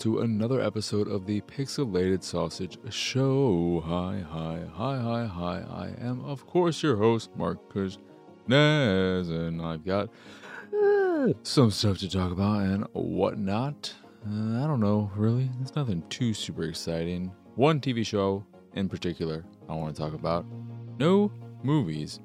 to another episode of the Pixelated Sausage Show. Hi, hi, hi, hi, hi. I am, of course, your host, Marcus Nez, and I've got uh, some stuff to talk about and whatnot. Uh, I don't know, really. There's nothing too super exciting. One TV show in particular I want to talk about. No movies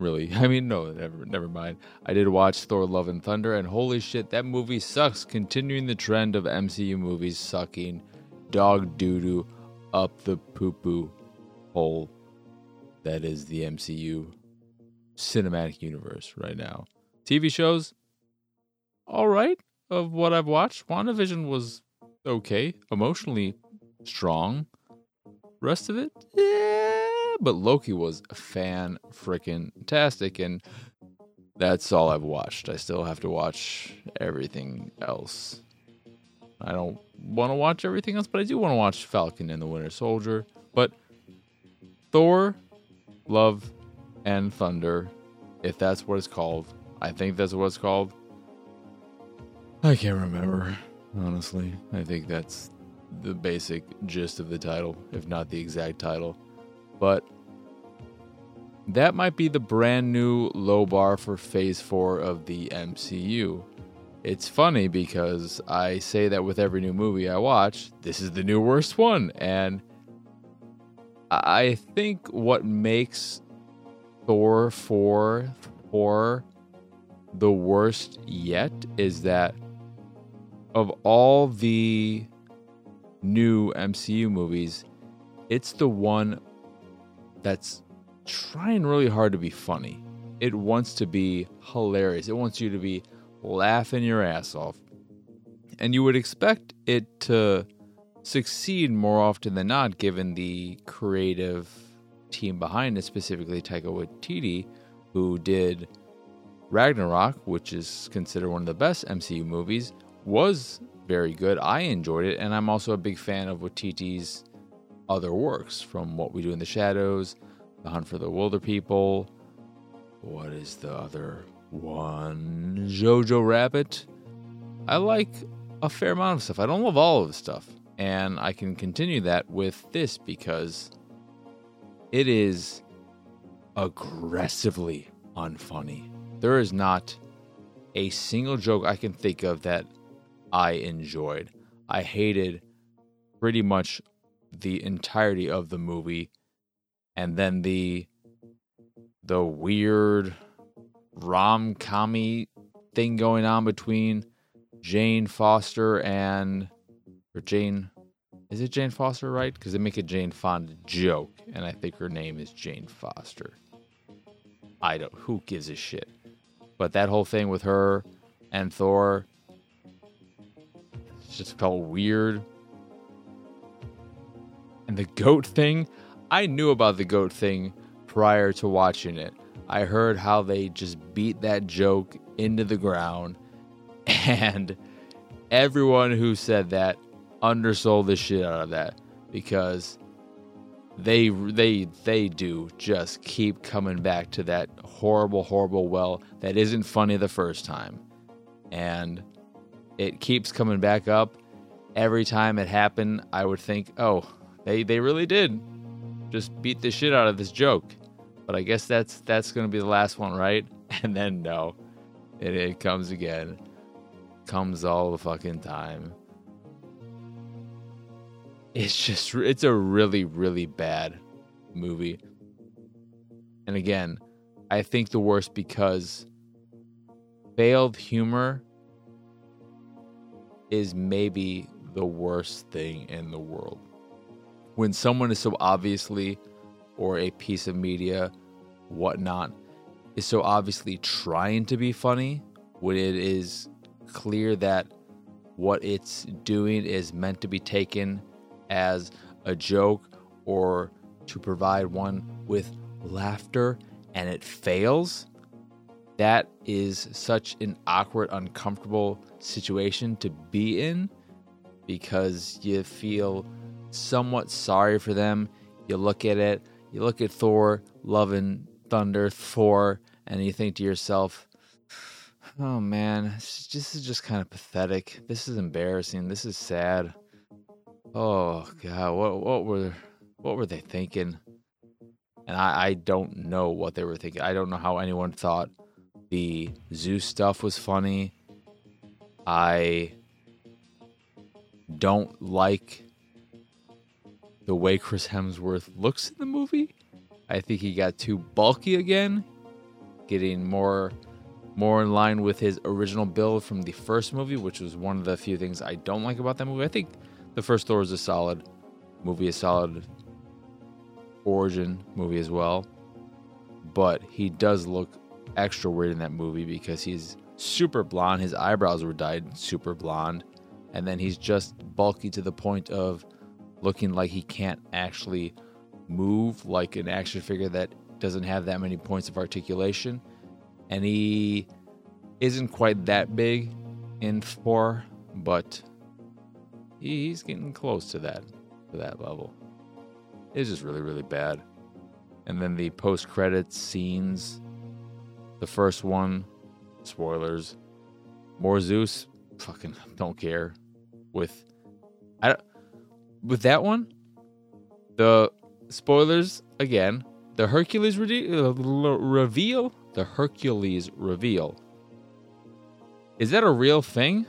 really. I mean, no, never, never mind. I did watch Thor: Love and Thunder, and holy shit, that movie sucks. Continuing the trend of MCU movies sucking dog doo doo up the poo poo hole that is the MCU cinematic universe right now. TV shows, all right. Of what I've watched, WandaVision was okay, emotionally strong. Rest of it, yeah but Loki was fan freaking tastic, and that's all I've watched. I still have to watch everything else. I don't want to watch everything else, but I do want to watch Falcon and the Winter Soldier. But Thor, Love, and Thunder, if that's what it's called, I think that's what it's called. I can't remember, honestly. I think that's the basic gist of the title, if not the exact title. But that might be the brand new low bar for phase 4 of the MCU. It's funny because I say that with every new movie I watch, this is the new worst one. And I think what makes Thor 4 4 the worst yet is that of all the new MCU movies, it's the one that's trying really hard to be funny. It wants to be hilarious. It wants you to be laughing your ass off. And you would expect it to succeed more often than not, given the creative team behind it, specifically Taika Waititi, who did Ragnarok, which is considered one of the best MCU movies, was very good. I enjoyed it, and I'm also a big fan of Waititi's other works, from What We Do in the Shadows, The Hunt for the Wilder People. What is the other one? Jojo Rabbit. I like a fair amount of stuff. I don't love all of the stuff. And I can continue that with this because it is aggressively unfunny. There is not a single joke I can think of that I enjoyed. I hated pretty much the entirety of the movie and then the the weird rom-commy thing going on between Jane Foster and or Jane is it Jane Foster right? Because they make a Jane Fonda joke and I think her name is Jane Foster. I don't who gives a shit? But that whole thing with her and Thor just felt weird and the goat thing, I knew about the goat thing prior to watching it. I heard how they just beat that joke into the ground, and everyone who said that undersold the shit out of that because they they they do just keep coming back to that horrible horrible well that isn't funny the first time. And it keeps coming back up. Every time it happened i would think oh they they really did just beat the shit out of this joke. But I guess that's that's gonna be the last one, right? And then no, it, it comes again, comes all the fucking time. It's just it's a really really bad movie. And again, I think the worst because failed humor is maybe the worst thing in the world when someone is so obviously, or a piece of media, whatnot, is so obviously trying to be funny, when it is clear that what it's doing is meant to be taken as a joke or to provide one with laughter and it fails, that is such an awkward, uncomfortable situation to be in because you feel somewhat sorry for them. You look at it, you look at Thor, Love and Thunder, Thor, and you think to yourself, Oh man, this is just kind of pathetic. This is embarrassing. This is sad. Oh god, what what were what were they thinking? And I, I don't know what they were thinking. I don't know how anyone thought the Zeus stuff was funny. I don't like the way Chris Hemsworth looks in the movie. I think he got too bulky again, getting more more in line with his original build from the first movie, which was one of the few things I don't like about that movie. I think the first Thor is a solid movie, a solid origin movie as well. But he does look extra weird in that movie because he's super blonde. His eyebrows were dyed super blonde. And then he's just bulky to the point of looking like he can't actually move like an action figure that doesn't have that many points of articulation. And he isn't quite that big in four, but he's getting close to that to that level. It's just really, really bad. And then the post credits scenes. The first one, spoilers. More Zeus, fucking don't care. With with that one, the spoilers again. The Hercules re- uh, reveal. The Hercules reveal. Is that a real thing?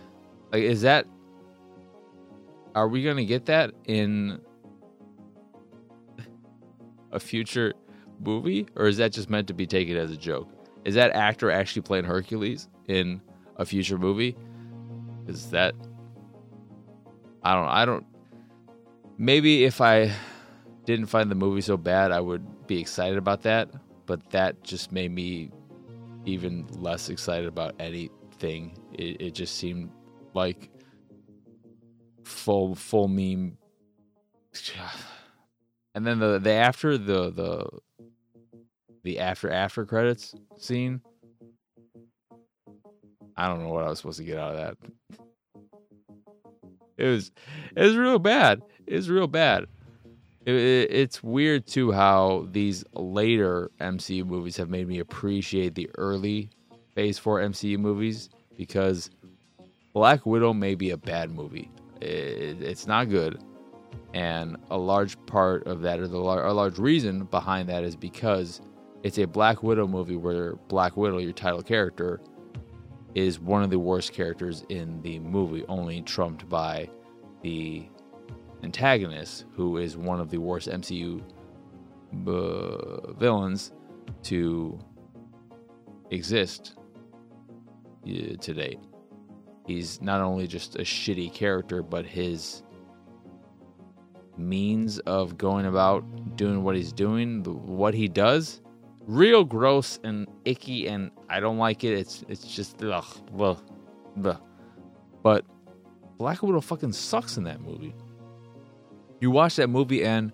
Like, is that? Are we gonna get that in a future movie, or is that just meant to be taken as a joke? Is that actor actually playing Hercules in a future movie? Is that I don't I don't maybe if I didn't find the movie so bad, I would be excited about that, but that just made me even less excited about anything. It, it just seemed like full full meme and then the the after the the the after after credits scene. I don't know what I was supposed to get out of that. It was it was real bad. It was real bad. It, it, it's weird too how these later MCU movies have made me appreciate the early Phase Four MCU movies because Black Widow may be a bad movie. It, it's not good and a large part of that, or the a large reason behind that, is because it's a Black Widow movie where Black Widow, your title character, is one of the worst characters in the movie, only trumped by the antagonist, who is one of the worst MCU uh, villains to exist uh, to date. He's not only just a shitty character, but his means of going about doing what he's doing, what he does, real gross and icky, and I don't like it. It's it's just ugh, well, but Black Widow fucking sucks in that movie. You watch that movie, and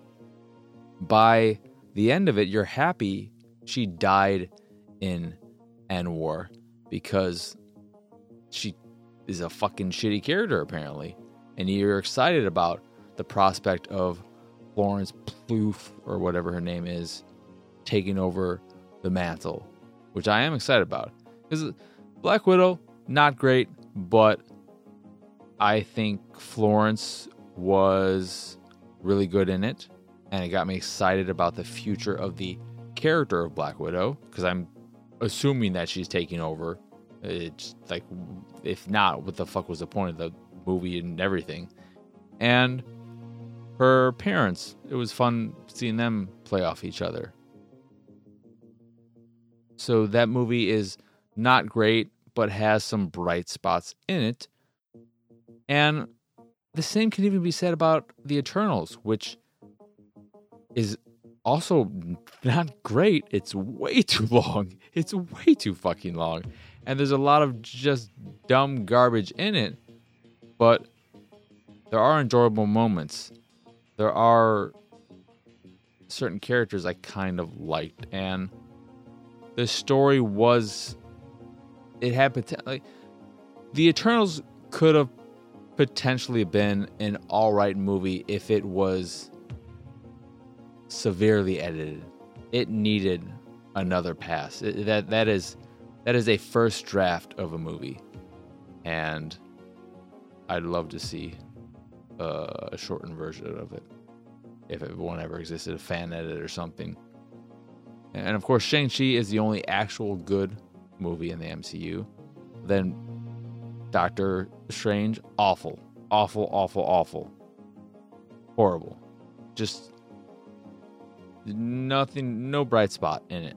by the end of it, you're happy she died in End War because she is a fucking shitty character apparently, and you're excited about the prospect of Florence Plouffe or whatever her name is taking over the mantle, which I am excited about. Because Black Widow, not great, but I think Florence was really good in it, and it got me excited about the future of the character of Black Widow because I'm assuming that she's taking over. It's like, if not, what the fuck was the point of the movie and everything? And her parents. It was fun seeing them play off each other. So that movie is not great, but has some bright spots in it. And the same can even be said about The Eternals, which is also not great. It's way too long. It's way too fucking long. And there's a lot of just dumb garbage in it. But there are enjoyable moments there are certain characters I kind of liked, and the story was it had potentially the Eternals could have potentially been an all right movie if it was severely edited. It needed another pass. It, that that is that is a first draft of a movie, and I'd love to see uh, a shortened version of it if one ever existed, a fan edit or something. And of course, Shang-Chi is the only actual good movie in the MCU. Then Doctor Strange, awful, awful, awful, awful. Horrible. Just nothing, no bright spot in it.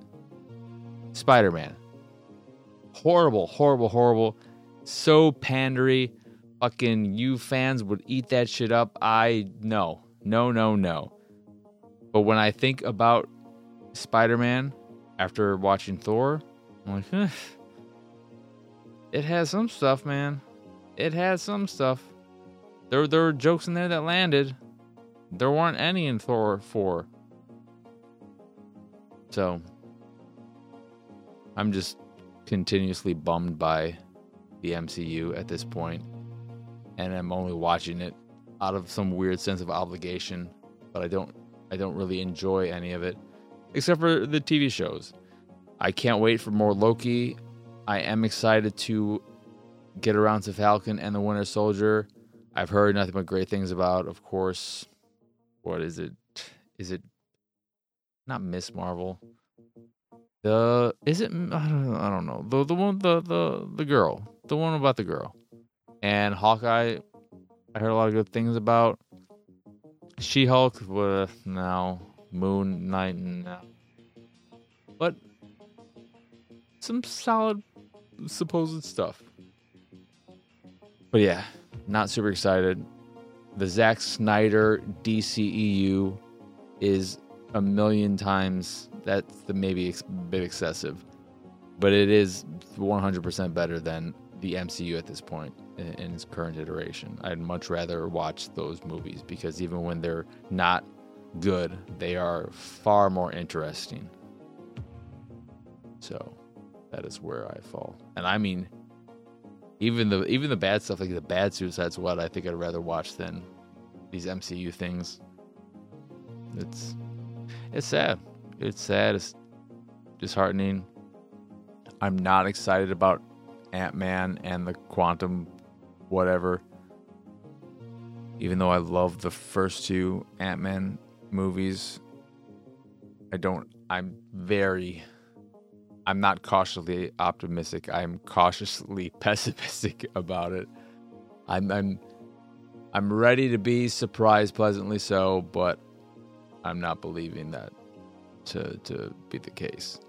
Spider Man. Horrible, horrible, horrible. So pandery. Fucking you fans would eat that shit up. I no, no, no, no. But when I think about Spider Man after watching Thor, I'm like, eh, it has some stuff, man. It has some stuff. There, there were jokes in there that landed. There weren't any in Thor 4. So, I'm just continuously bummed by the MCU at this point, and I'm only watching it out of some weird sense of obligation. But I don't, I don't really enjoy any of it, except for the TV shows. I can't wait for more Loki. I am excited to get around to Falcon and the Winter Soldier. I've heard nothing but great things about, of course. What is it? Is it not Miss Marvel? The is it? I don't, I don't know. The the one the the the girl, the one about the girl, and Hawkeye. I heard a lot of good things about. She Hulk, uh, now Moon Knight, now. Uh, but some solid supposed stuff. But yeah, not super excited. The Zack Snyder DCEU is a million times that's the maybe a bit excessive, but it is 100% better than the MCU at this point in, in its current iteration. I'd much rather watch those movies because even when they're not good, they are far more interesting. So that is where I fall. And I mean even the even the bad stuff like the bad Suicide Squad I think I'd rather watch than these MCU things. It's it's sad. It's sad. It's disheartening. I'm not excited about Ant Man and the Quantum whatever. Even though I love the first two Ant Man movies, I don't. I'm very I'm not cautiously optimistic. I'm cautiously pessimistic about it. I'm I'm I'm ready to be surprised pleasantly so, but I'm not believing that to to be the case.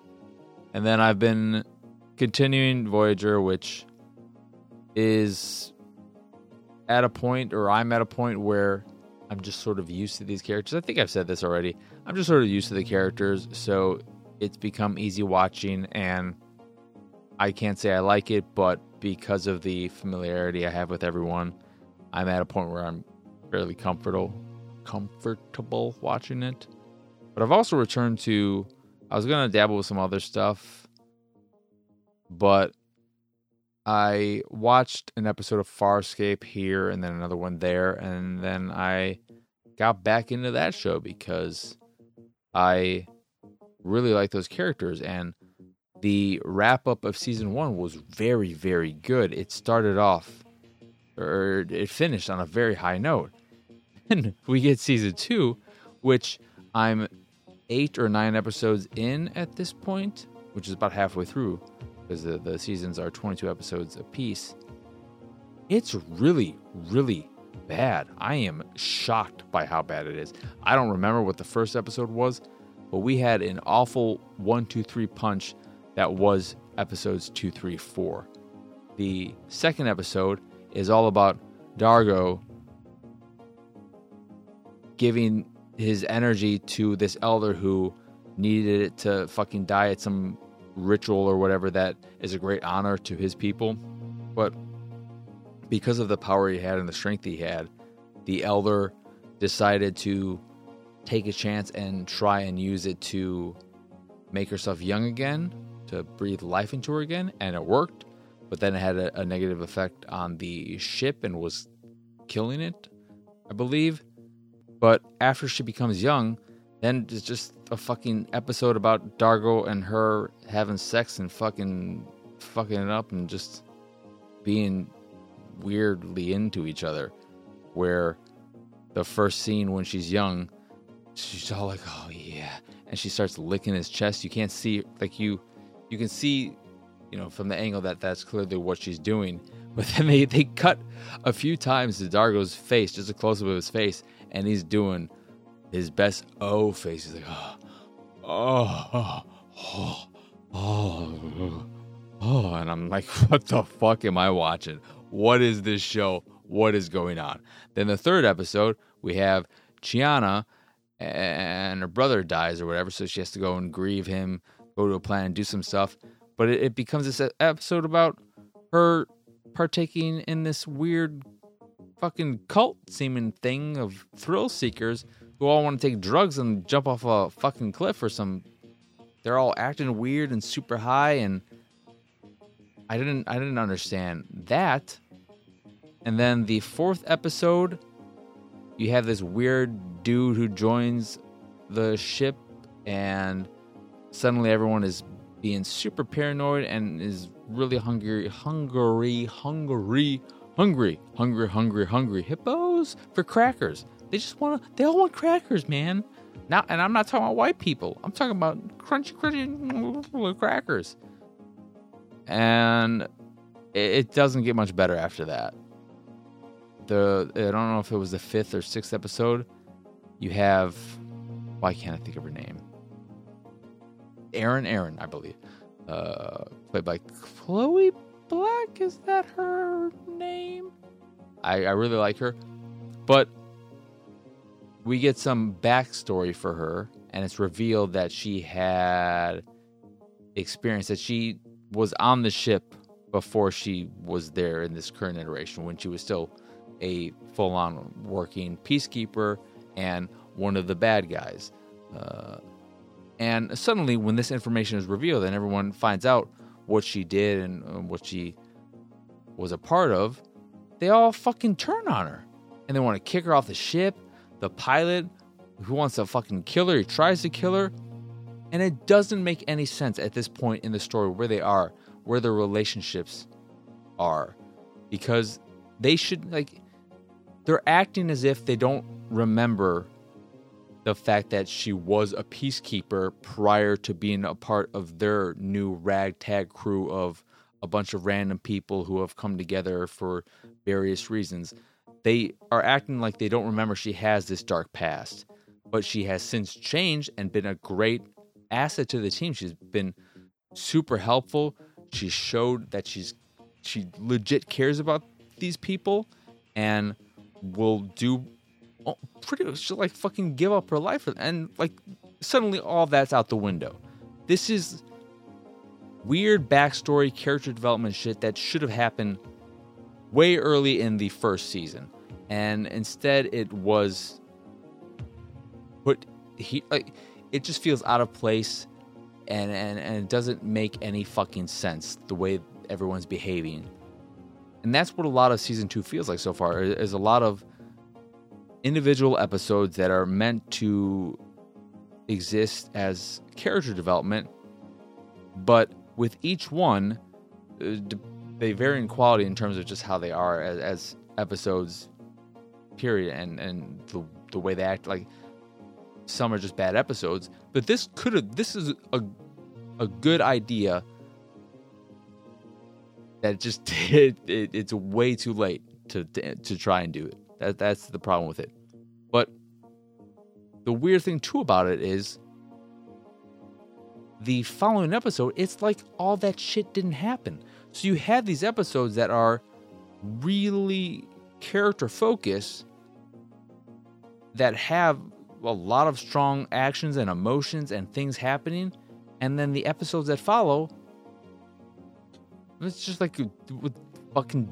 And then I've been continuing Voyager, which is at a point, or I'm at a point where I'm just sort of used to these characters. I think I've said this already. I'm just sort of used to the characters, so it's become easy watching and I can't say I like it, but because of the familiarity I have with everyone, I'm at a point where I'm fairly comfortable comfortable watching it. But I've also returned to I was gonna dabble with some other stuff, but I watched an episode of Farscape here and then another one there, and then I got back into that show because I really like those characters. And the wrap up of season one was very, very good. It started off, or it finished on a very high note. And we get season two, which I'm eight or nine episodes in at this point, which is about halfway through, because the, the seasons are 22 episodes apiece. It's really, really bad. I am shocked by how bad it is. I don't remember what the first episode was, but we had an awful one, two, three punch that was episodes two, three, four. The second episode is all about D'Argo giving his energy to this elder who needed it to fucking die at some ritual or whatever that is a great honor to his people. But because of the power he had and the strength he had, the elder decided to take a chance and try and use it to make herself young again, to breathe life into her again, and it worked. But then it had a, a negative effect on the ship and was killing it, I believe. But after she becomes young, then it's just a fucking episode about D'Argo and her having sex and fucking fucking it up and just being weirdly into each other. Where the first scene when she's young, she's all like, "Oh yeah," and she starts licking his chest. You can't see like you, you can see, you know, from the angle that that's clearly what she's doing. But then they they cut a few times to D'Argo's face, just a close up of his face, and he's doing his best O face. He's like, "Oh, oh, oh, oh, oh," and I'm like, "What the fuck am I watching? What is this show?" what is going on. Then the third episode, we have Chiana and her brother dies or whatever, so she has to go and grieve him, go to a planet and do some stuff. But it, it becomes this episode about her partaking in this weird fucking cult seeming thing of thrill seekers who all want to take drugs and jump off a fucking cliff or some they're all acting weird and super high and I didn't I didn't understand that and then the fourth episode, you have this weird dude who joins the ship, and suddenly everyone is being super paranoid and is really hungry, hungry, hungry, hungry, hungry, hungry, hungry. Hippos for crackers. They just want to. They all want crackers, man. Now, and I'm not talking about white people. I'm talking about crunchy, crunchy crackers. And it doesn't get much better after that the I don't know if it was the fifth or sixth episode. You have why can't I think of her name? Aeryn Aeryn, I believe. Uh, played by Chloe Black. Is that her name? I, I really like her. But we get some backstory for her, and it's revealed that she had experience that she was on the ship before she was there in this current iteration when she was still a full on working peacekeeper and one of the bad guys. Uh, and suddenly, when this information is revealed and everyone finds out what she did and what she was a part of, they all fucking turn on her. And they want to kick her off the ship. The pilot, who wants to fucking kill her, he tries to kill her. And it doesn't make any sense at this point in the story where they are, where their relationships are. Because they should, like, they're acting as if they don't remember the fact that she was a peacekeeper prior to being a part of their new ragtag crew of a bunch of random people who have come together for various reasons. They are acting like they don't remember she has this dark past, but she has since changed and been a great asset to the team. She's been super helpful. She showed that she's she legit cares about these people and will do oh, pretty much like fucking give up her life and like suddenly all that's out the window. This is weird backstory character development shit that should have happened way early in the first season and instead it was put he like it just feels out of place and and and it doesn't make any fucking sense the way everyone's behaving and that's what a lot of season two feels like so far. Is a lot of individual episodes that are meant to exist as character development, but with each one, uh, they vary in quality in terms of just how they are as, as episodes. Period, and and the the way they act. Like some are just bad episodes, but this could have. This is a a good idea that just it, it, it's way too late to, to to try and do it. That that's the problem with it. But the weird thing too about it is the following episode, it's like all that shit didn't happen. So you have these episodes that are really character focused that have a lot of strong actions and emotions and things happening and then the episodes that follow it's just like with fucking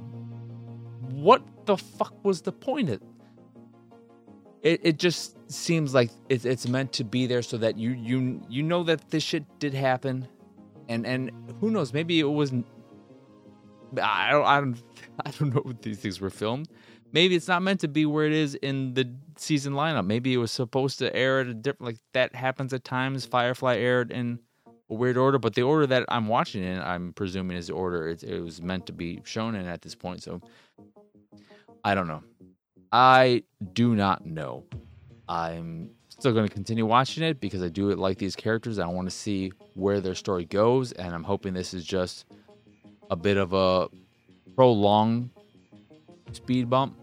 what the fuck was the point of it? It just seems like it's it's meant to be there so that you you you know that this shit did happen, and and who knows maybe it was. I don't I don't I don't know if these things were filmed. Maybe it's not meant to be where it is in the season lineup. Maybe it was supposed to air at a different like that happens at times. Firefly aired in a weird order, but the order that I'm watching in, I'm presuming is the order it, it was meant to be shown in at this point. So I don't know. I do not know. I'm still going to continue watching it because I do like these characters. I want to see where their story goes, and I'm hoping this is just a bit of a prolonged speed bump.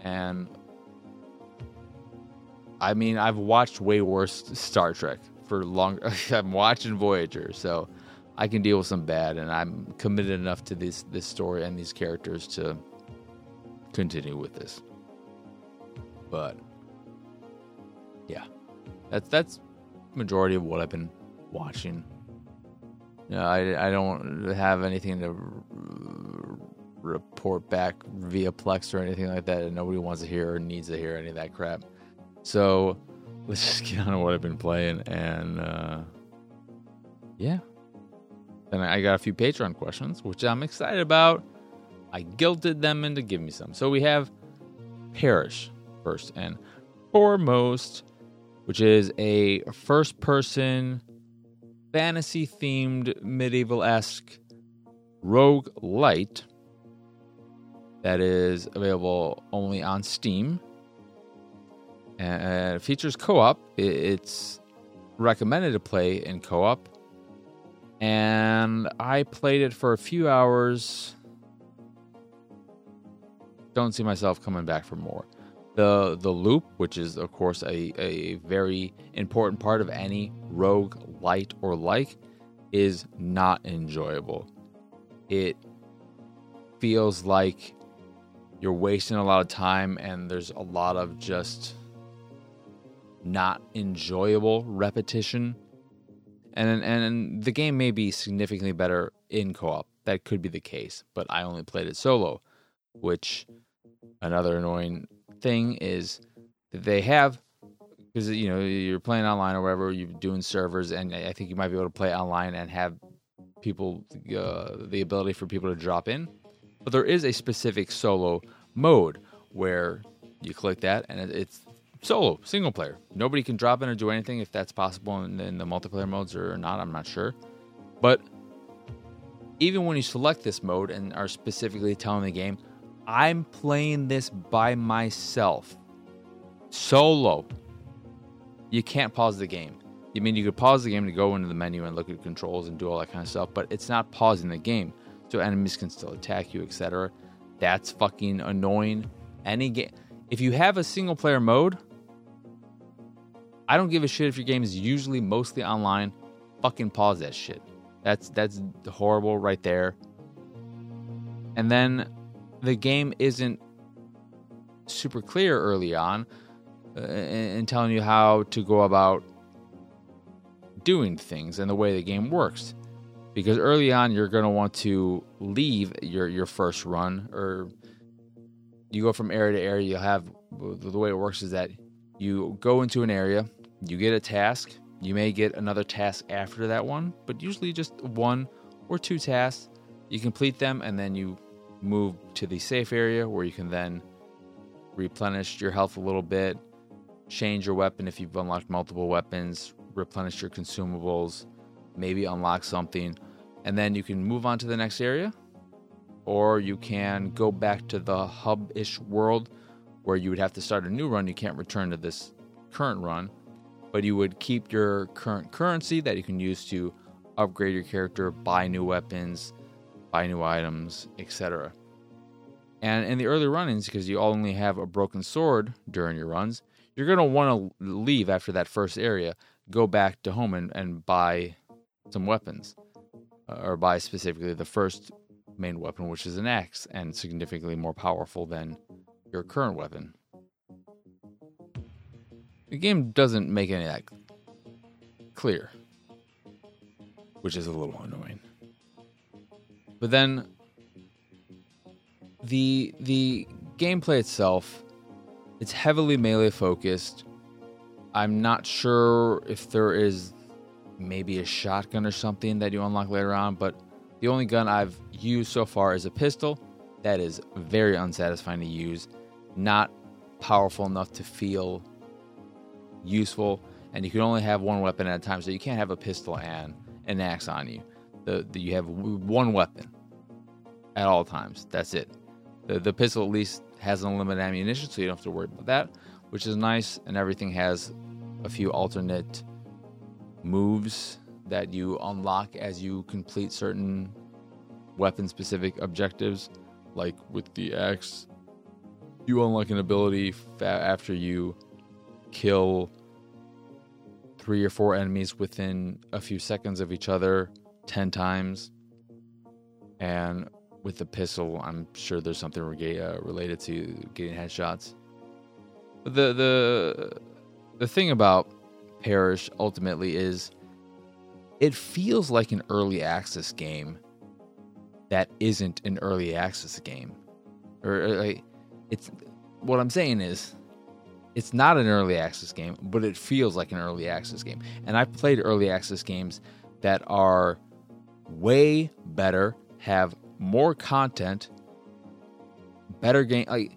And I mean, I've watched way worse Star Trek for long. I'm watching Voyager, so I can deal with some bad, and I'm committed enough to this this story and these characters to continue with this. But yeah, that's that's majority of what I've been watching. No, I I don't have anything to r- report back via Plex or anything like that. And nobody wants to hear or needs to hear any of that crap. So let's just get on to what I've been playing and uh, yeah. Then I got a few Patreon questions, which I'm excited about. I guilted them into giving me some. So we have Perish first and foremost, which is a first person fantasy themed medieval esque rogue light that is available only on Steam. And it features co op. It's recommended to play in co op. And I played it for a few hours don't see myself coming back for more. The the loop, which is of course a, a very important part of any rogue light or like, is not enjoyable. It feels like you're wasting a lot of time and there's a lot of just not enjoyable repetition. And and the game may be significantly better in co-op. That could be the case, but I only played it solo, which another annoying thing is that they have because you know you're playing online or whatever you're doing servers and i think you might be able to play online and have people uh, the ability for people to drop in. But there is a specific solo mode where you click that and it's solo single player. Nobody can drop in or do anything if that's possible in, in the multiplayer modes or not i'm not sure. But even when you select this mode and are specifically telling the game I'm playing this by myself, solo. You can't pause the game. I mean, you could pause the game to go into the menu and look at controls and do all that kind of stuff, but it's not pausing the game, so enemies can still attack you, etc. That's fucking annoying. Any game, if you have a single player mode, I don't give a shit if your game is usually mostly online. Fucking pause that shit. That's that's horrible right there. And then the game isn't super clear early on uh, in, telling you how to go about doing things and the way the game works. Because early on, you're going to want to leave your, your first run, or you go from area to area. You'll have the way it works is that you go into an area, you get a task, you may get another task after that one, but usually just one or two tasks. You complete them, and then you move to the safe area where you can then replenish your health a little bit, change your weapon if you've unlocked multiple weapons, replenish your consumables, maybe unlock something, and then you can move on to the next area. Or you can go back to the hub ish world where you would have to start a new run. You can't return to this current run, but you would keep your current currency that you can use to upgrade your character, buy new weapons, buy new items, etc. And in the early runnings, because you only have a broken sword during your runs, you're going to want to leave after that first area, go back to home and, and buy some weapons, uh, or buy specifically the first main weapon, which is an axe, and significantly more powerful than your current weapon. The game doesn't make any of that clear, which is a little annoying. But then the the gameplay itself, it's heavily melee focused. I'm not sure if there is maybe a shotgun or something that you unlock later on, but the only gun I've used so far is a pistol. That is very unsatisfying to use, not powerful enough to feel useful, and you can only have one weapon at a time, so you can't have a pistol and an axe on you. The, the you have one weapon at all times. That's it. The the pistol at least has unlimited ammunition, so you don't have to worry about that, which is nice. And everything has a few alternate moves that you unlock as you complete certain weapon specific objectives. Like with the axe, you unlock an ability fa- after you kill three or four enemies within a few seconds of each other 10 times. And with the pistol, I'm sure there's something uh, related to getting headshots. But the the the thing about Perish ultimately is it feels like an early access game that isn't an early access game. Or like it's what I'm saying is it's not an early access game, but it feels like an early access game. And I've played early access games that are way better, have more content, better game. Like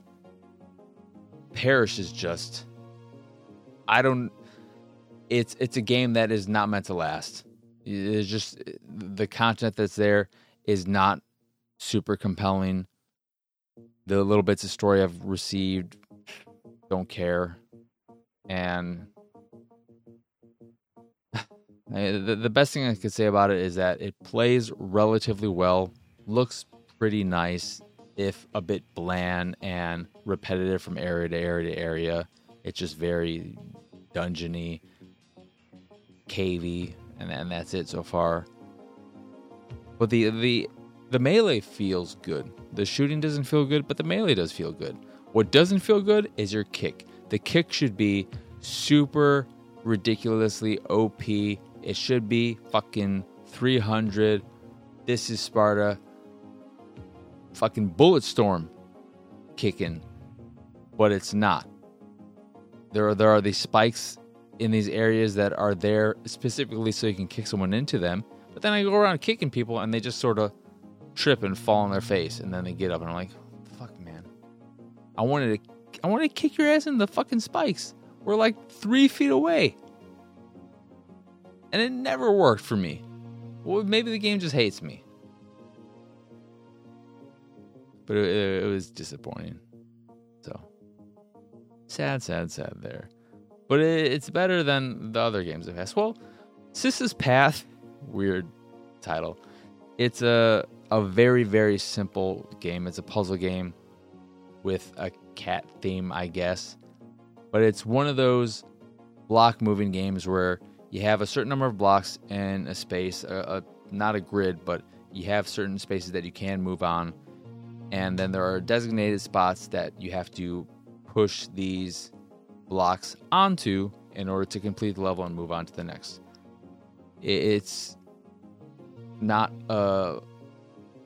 Perish is just, I don't. It's it's a game that is not meant to last. It's just the content that's there is not super compelling. The little bits of story I've received don't care, and the the best thing I could say about it is that it plays relatively well looks pretty nice, if a bit bland and repetitive from area to area to area. It's just very dungeony, cavey, and, and that's it so far. But the the the melee feels good. The shooting doesn't feel good, but the melee does feel good. What doesn't feel good is your kick. The kick should be super ridiculously OP. It should be fucking 300. This is Sparta fucking Bulletstorm kicking, but it's not. There are there are these spikes in these areas that are there specifically so you can kick someone into them. But then I go around kicking people and they just sort of trip and fall on their face, and then they get up and I'm like, "Fuck, man! I wanted to, I wanted to kick your ass in the fucking spikes. We're like three feet away, and it never worked for me. Well, maybe the game just hates me but it, it was disappointing. So sad, sad, sad there. But it, it's better than the other games I've had. Well, Sissa's Path, weird title. It's a a very very simple game. It's a puzzle game with a cat theme, I guess. But it's one of those block moving games where you have a certain number of blocks in a space, a, a, not a grid, but you have certain spaces that you can move on and then there are designated spots that you have to push these blocks onto in order to complete the level and move on to the next. It's not a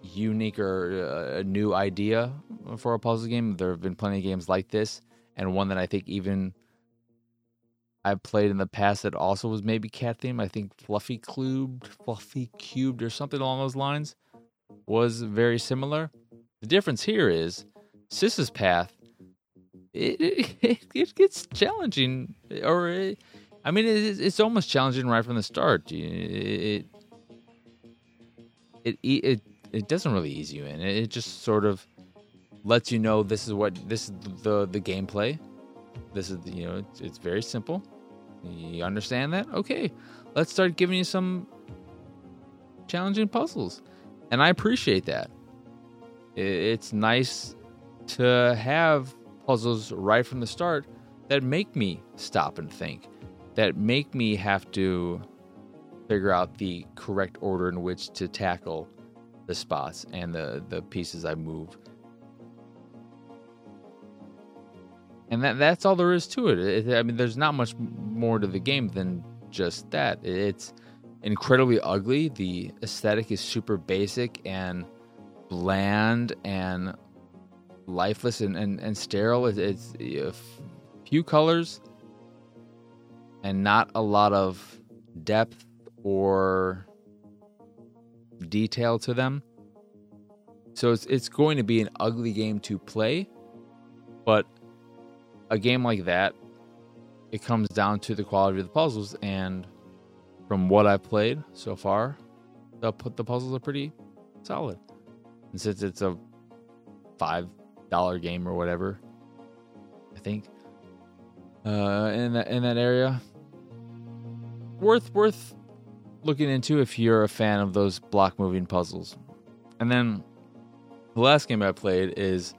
unique or a new idea for a puzzle game. There have been plenty of games like this, and one that I think even I've played in the past that also was maybe cat theme. I think Fluffy Cubed, Fluffy Cubed, or something along those lines was very similar. The difference here is Sissa's path. It, it, it gets challenging, or it, I mean, it, it's almost challenging right from the start. It it it it doesn't really ease you in. It just sort of lets you know this is what this is the the gameplay. This is you know it's, it's very simple. You understand that? Okay, let's start giving you some challenging puzzles, and I appreciate that it's nice to have puzzles right from the start that make me stop and think, that make me have to figure out the correct order in which to tackle the spots and the, the pieces I move. And that that's all there is to it. it. I mean, there's not much more to the game than just that. It's incredibly ugly. The aesthetic is super basic and bland and lifeless and, and, and sterile. It's, it's few colors and not a lot of depth or detail to them. So it's it's going to be an ugly game to play, but a game like that, it comes down to the quality of the puzzles and from what I've played so far, the the puzzles are pretty solid. And since it's a five dollar game or whatever, I think uh, in that in that area, worth worth looking into if you're a fan of those block moving puzzles. And then the last game I played is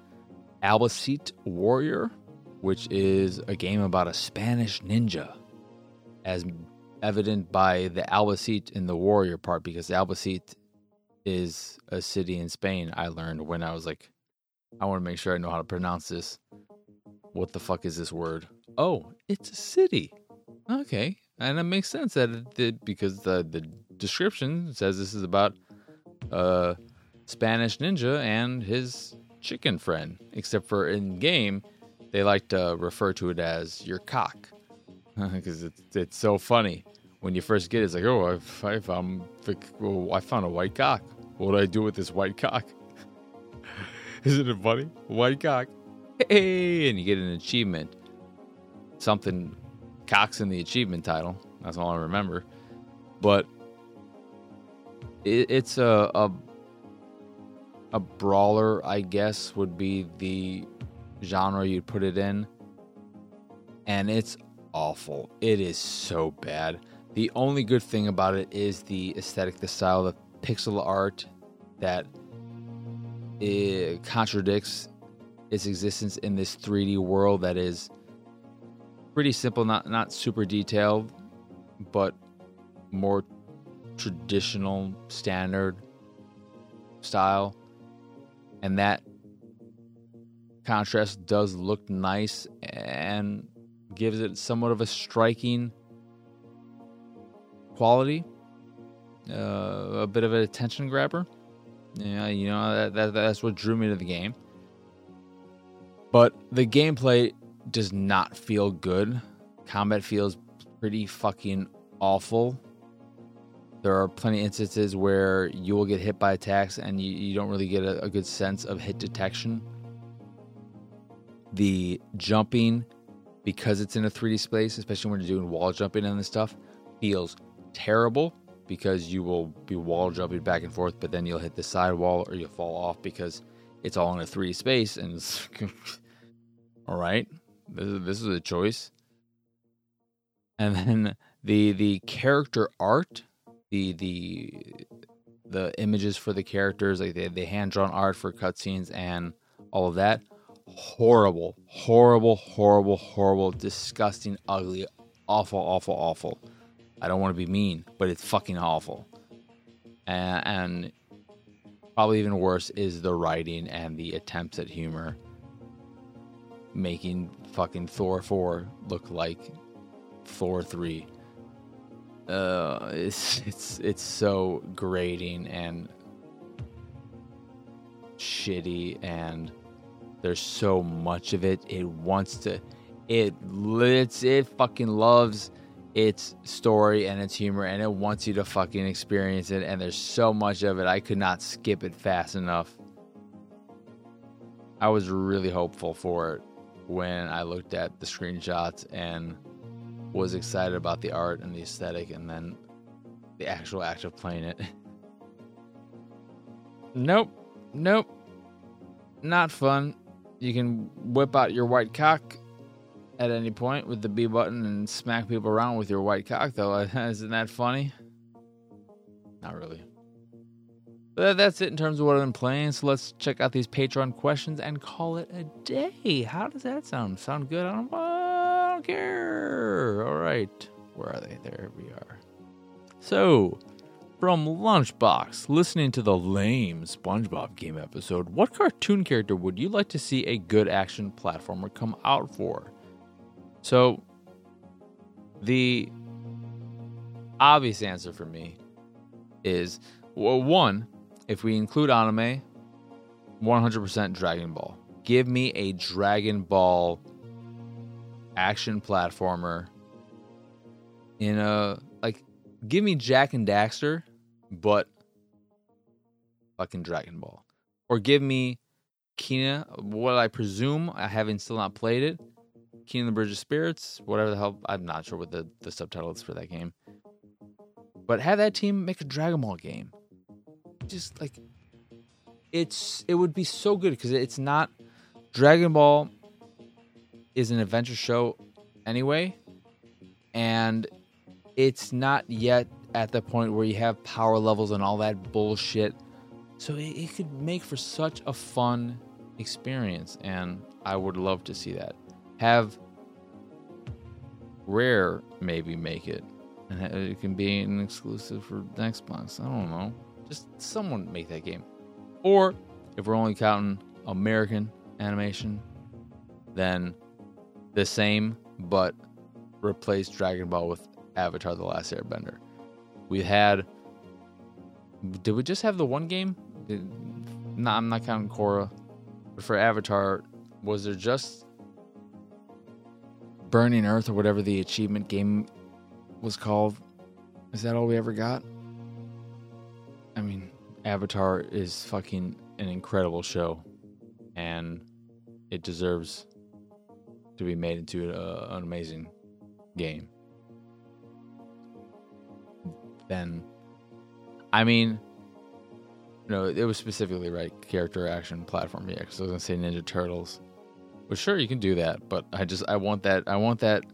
Albacete Warrior, which is a game about a Spanish ninja, as evident by the Albacete in the warrior part, because Albacete is a city in Spain. I learned when I was like, I want to make sure I know how to pronounce this. What the fuck is this word? Oh, it's a city. Okay, and it makes sense that it, did because the the description says this is about a Spanish ninja and his chicken friend. Except for in game, they like to refer to it as your cock because it's it's so funny when you first get it. It's like, oh, I, I found I found a white cock. What do I do with this white cock? Isn't it funny? White cock. Hey, and you get an achievement. Something cocks in the achievement title. That's all I remember. But it, it's a, a a brawler, I guess, would be the genre you'd put it in. And it's awful. It is so bad. The only good thing about it is the aesthetic, the style, the pixel art that it contradicts its existence in this 3D world that is pretty simple, not not super detailed, but more traditional, standard style. And that contrast does look nice and gives it somewhat of a striking quality, uh, a bit of an attention grabber. Yeah, you know that, that that's what drew me to the game. But the gameplay does not feel good. Combat feels pretty fucking awful. There are plenty of instances where you will get hit by attacks and you, you don't really get a, a good sense of hit detection. The jumping, because it's in a 3D space, especially when you're doing wall jumping and this stuff, feels terrible because you will be wall jumping back and forth, but then you'll hit the side wall or you'll fall off because it's all in a 3D space. And it's all right, this is, this is a choice. And then the the character art, the the the images for the characters, like the, the hand drawn art for cutscenes and all of that, horrible, horrible, horrible, horrible, disgusting, ugly, awful, awful, awful. I don't want to be mean, but it's fucking awful. And, and probably even worse is the writing and the attempts at humor, making fucking Thor 4 look like Thor 3. Uh, it's it's it's so grating and shitty, and there's so much of it. It wants to, it it fucking loves its story and its humor and it wants you to fucking experience it and there's so much of it I could not skip it fast enough. I was really hopeful for it when I looked at the screenshots and was excited about the art and the aesthetic and then the actual act of playing it. nope. Nope. Not fun. You can whip out your white cock at any point with the B button and smack people around with your white cock, though. Isn't that funny? Not really. But that's it in terms of what I've been playing. So let's check out these Patreon questions and call it a day. How does that sound? Sound good? I don't, I don't care. All right. Where are they? There we are. So, from Lunchbox, listening to the lame SpongeBob game episode, what cartoon character would you like to see a good action platformer come out for? So, the obvious answer for me is well, one, if we include anime, 100% Dragon Ball. Give me a Dragon Ball action platformer in a like give me Jak and Daxter but fucking Dragon Ball. Or give me Kena, what I presume I haven't still not played it, Kena the Bridge of Spirits, whatever the hell. I'm not sure what the, the subtitle is for that game. But have that team make a Dragon Ball game. Just like it's it would be so good because it's not Dragon Ball is an adventure show anyway, and it's not yet at the point where you have power levels and all that bullshit. So it, it could make for such a fun experience, and I would love to see that. Have Rare maybe make it, and it can be an exclusive for Xbox. I don't know. Just someone make that game. Or if we're only counting American animation, then the same, but replace Dragon Ball with Avatar: The Last Airbender. We had. Did we just have the one game? Did, no, I'm not counting Korra. But for Avatar, was there just Burning Earth or whatever the achievement game was called? Is that all we ever got? I mean, Avatar is fucking an incredible show, and it deserves to be made into a, an amazing game. Then, I mean, no, it was specifically right character action platform. Yeah, because I was gonna say Ninja Turtles. Well, sure, you can do that, but I just I want that I want that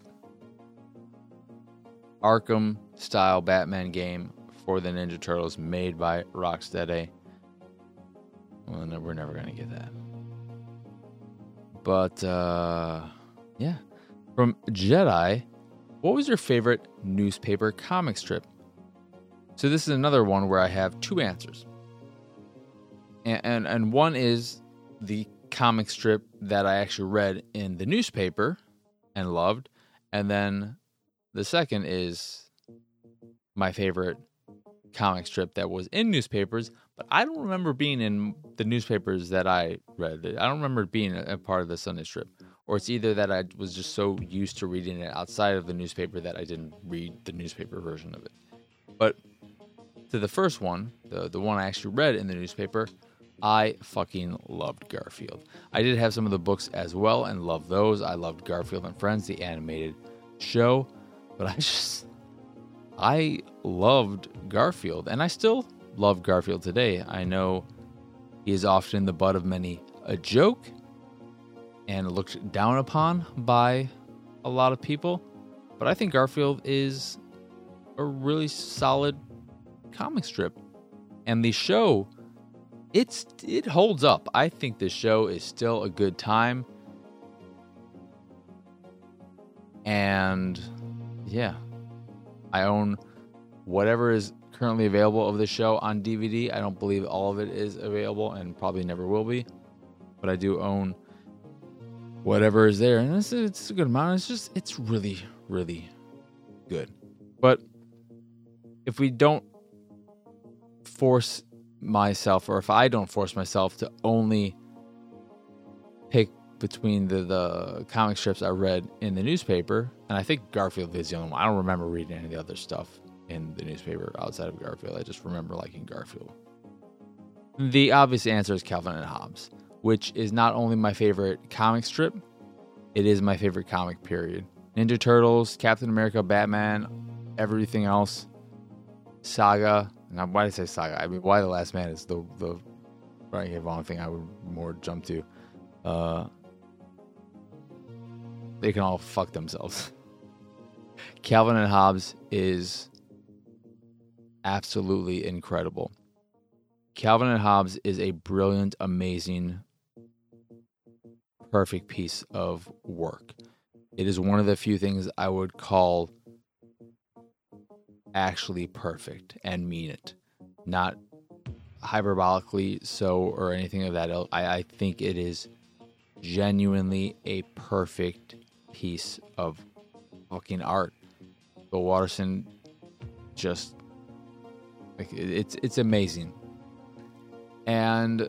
Arkham style Batman game for the Ninja Turtles made by Rocksteady. Well, no, we're never gonna get that. But uh, yeah, from Jedi, what was your favorite newspaper comic strip? So this is another one where I have two answers, and and, and one is the comic strip that I actually read in the newspaper and loved, and then the second is my favorite comic strip that was in newspapers, but I don't remember being in the newspapers that I read. I don't remember being a, part of the Sunday strip. Or it's either that I was just so used to reading it outside of the newspaper that I didn't read the newspaper version of it. But to the first one, the, the one I actually read in the newspaper, I fucking loved Garfield. I did have some of the books as well and loved those. I loved Garfield and Friends, the animated show, but I just I loved Garfield, and I still love Garfield today. I know he is often the butt of many a joke and looked down upon by a lot of people, but I think Garfield is a really solid comic strip. And the show, it's it holds up. I think the show is still a good time. And yeah, I own whatever is currently available of the show on DVD. I don't believe all of it is available and probably never will be, but I do own whatever is there, and it's, it's a good amount. It's just it's really really good. But if we don't force myself, or if I don't force myself to only pick between the, the comic strips I read in the newspaper, and I think Garfield is the only one. I don't remember reading any of the other stuff in the newspaper outside of Garfield. I just remember liking Garfield. The obvious answer is Calvin and Hobbes, which is not only my favorite comic strip, it is my favorite comic period. Ninja Turtles, Captain America, Batman, everything else, Saga. Now, why did I say Saga? I mean, Y: The Last Man is the the here wrong thing I would more jump to. Uh, they can all fuck themselves. Calvin and Hobbes is absolutely incredible. Calvin and Hobbes is a brilliant, amazing, perfect piece of work. It is one of the few things I would call actually perfect and mean it, not hyperbolically so or anything of that. I, I think it is genuinely a perfect piece of fucking art. Bill Watterson just like it's it's amazing. And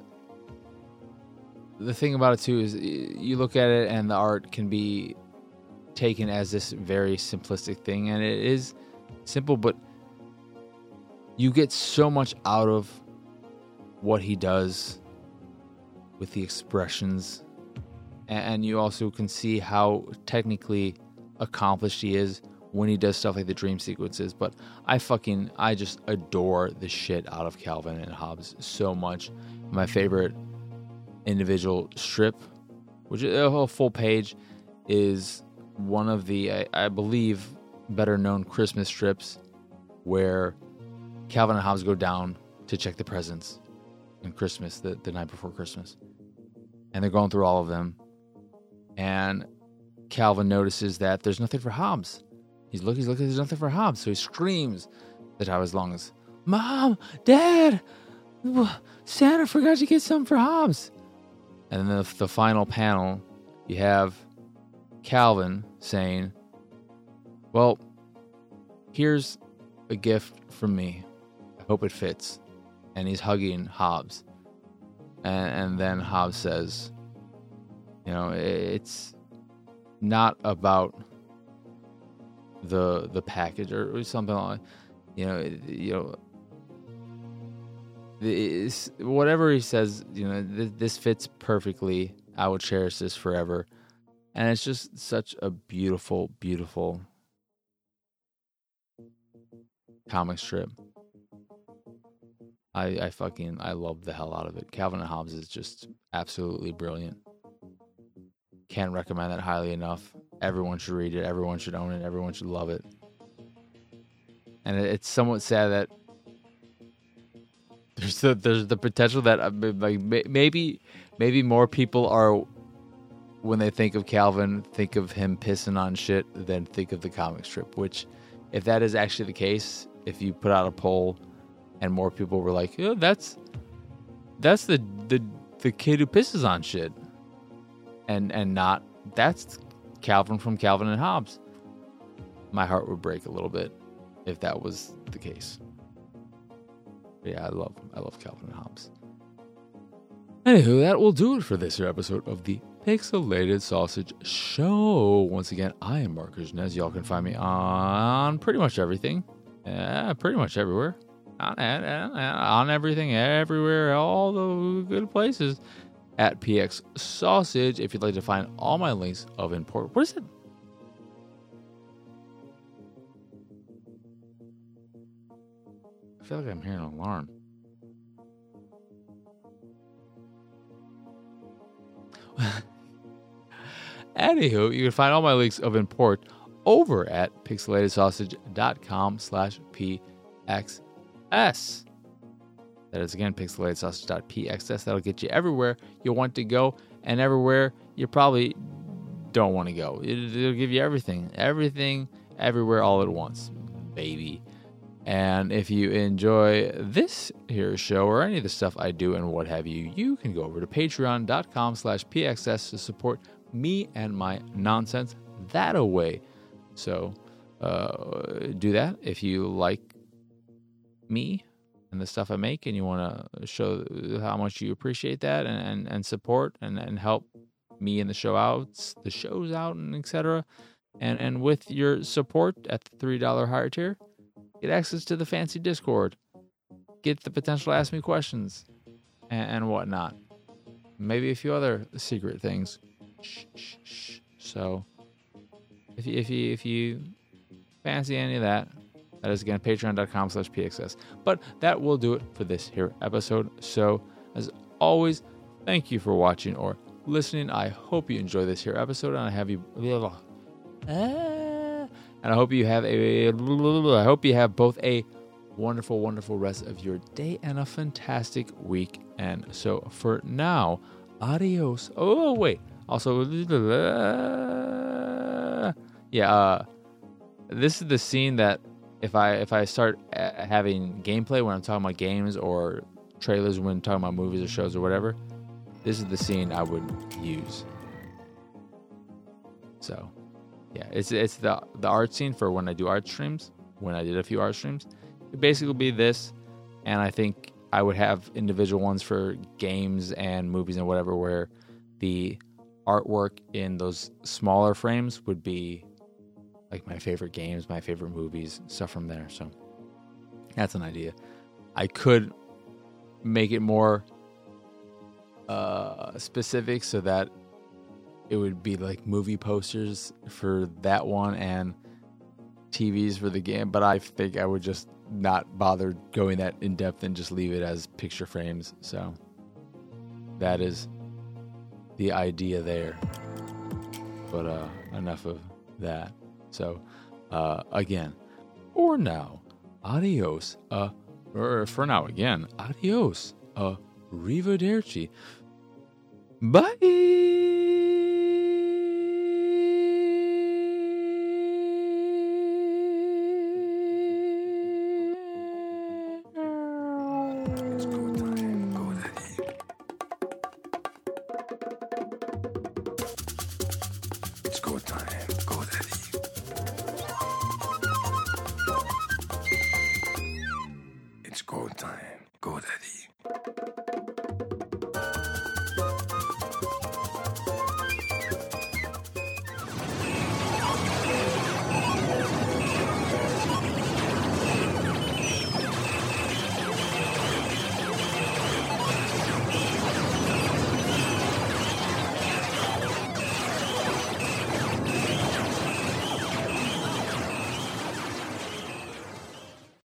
the thing about it too is you look at it and the art can be taken as this very simplistic thing and it is simple but you get so much out of what he does with the expressions and you also can see how technically accomplished he is when he does stuff like the dream sequences. But I fucking I just adore the shit out of Calvin and Hobbes so much. My favorite individual strip, which is a whole full page, is one of the I, I believe better known Christmas strips where Calvin and Hobbes go down to check the presents in Christmas, the, the night before Christmas. And they're going through all of them. And Calvin notices that there's nothing for Hobbes. He's looking, he's looking, there's nothing for Hobbes. So he screams the his lungs, Mom, Dad, Santa forgot to get some for Hobbes. And then the, the final panel, you have Calvin saying, Well, here's a gift from me. I hope it fits. And he's hugging Hobbes. And, and then Hobbes says, You know, it's not about the the package or, something like you know you know it's, whatever he says you know th- this fits perfectly i will cherish this forever and it's just such a beautiful beautiful comic strip i i fucking i love the hell out of it calvin and hobbes is just absolutely brilliant can't recommend that highly enough. Everyone should read it. Everyone should own it. Everyone should love it. And it's somewhat sad that there's the there's the potential that uh, like maybe maybe more people are when they think of Calvin think of him pissing on shit than think of the comic strip. Which, if that is actually the case, if you put out a poll and more people were like, oh, "That's that's the the the kid who pisses on shit," and and not that's Calvin from Calvin and Hobbes. My heart would break a little bit if that was the case. But yeah, I love I love Calvin and Hobbes. Anywho, that will do it for this here episode of the Pixelated Sausage Show. Once again, I am Marcus Nez. Y'all can find me on pretty much everything. Yeah, pretty much everywhere. On, on everything, everywhere, all the good places at PX Sausage if you'd like to find all my links of import. What is it? I feel like I'm hearing an alarm. Anywho, you can find all my links of import over at pixelatedsausage.com slash pxs. That is again pixelatedsausage.pxs. That'll get you everywhere you want to go and everywhere you probably don't want to go. It'll give you everything, everything, everywhere, all at once, baby. And if you enjoy this here show or any of the stuff I do and what have you, you can go over to patreon.com slash pxs to support me and my nonsense that away. So uh, do that if you like me and the stuff I make, and you want to show how much you appreciate that and, and, and support and, and help me and the show out, the shows out, and etc. And and with your support at the three dollar higher tier, get access to the fancy Discord, get the potential to ask me questions, and, and whatnot. Maybe a few other secret things. Shh, shh, shh. So, if you if you if you fancy any of that, that is again patreon.com slash pxs. But that will do it for this here episode. So as always, thank you for watching or listening. I hope you enjoy this here episode, and I have you. and I hope you have a. I hope you have both a wonderful, wonderful rest of your day and a fantastic week. And so for now, adios. Oh wait, also, yeah. Uh, this is the scene that if I if I start uh, having gameplay when I'm talking about games or trailers when talking about movies or shows or whatever, this is the scene I would use. So, yeah, it's it's the the art scene for when I do art streams. When I did a few art streams, it basically would be this, and I think I would have individual ones for games and movies and whatever, where the artwork in those smaller frames would be like my favorite games, my favorite movies, stuff from there. So that's an idea. I could make it more uh, specific so that it would be like movie posters for that one and TVs for the game, but I think I would just not bother going that in depth and just leave it as picture frames. So that is the idea there. But uh, enough of that. So, uh, again, or now, adios, uh, or for now again, adios, uh, arrivederci. Bye!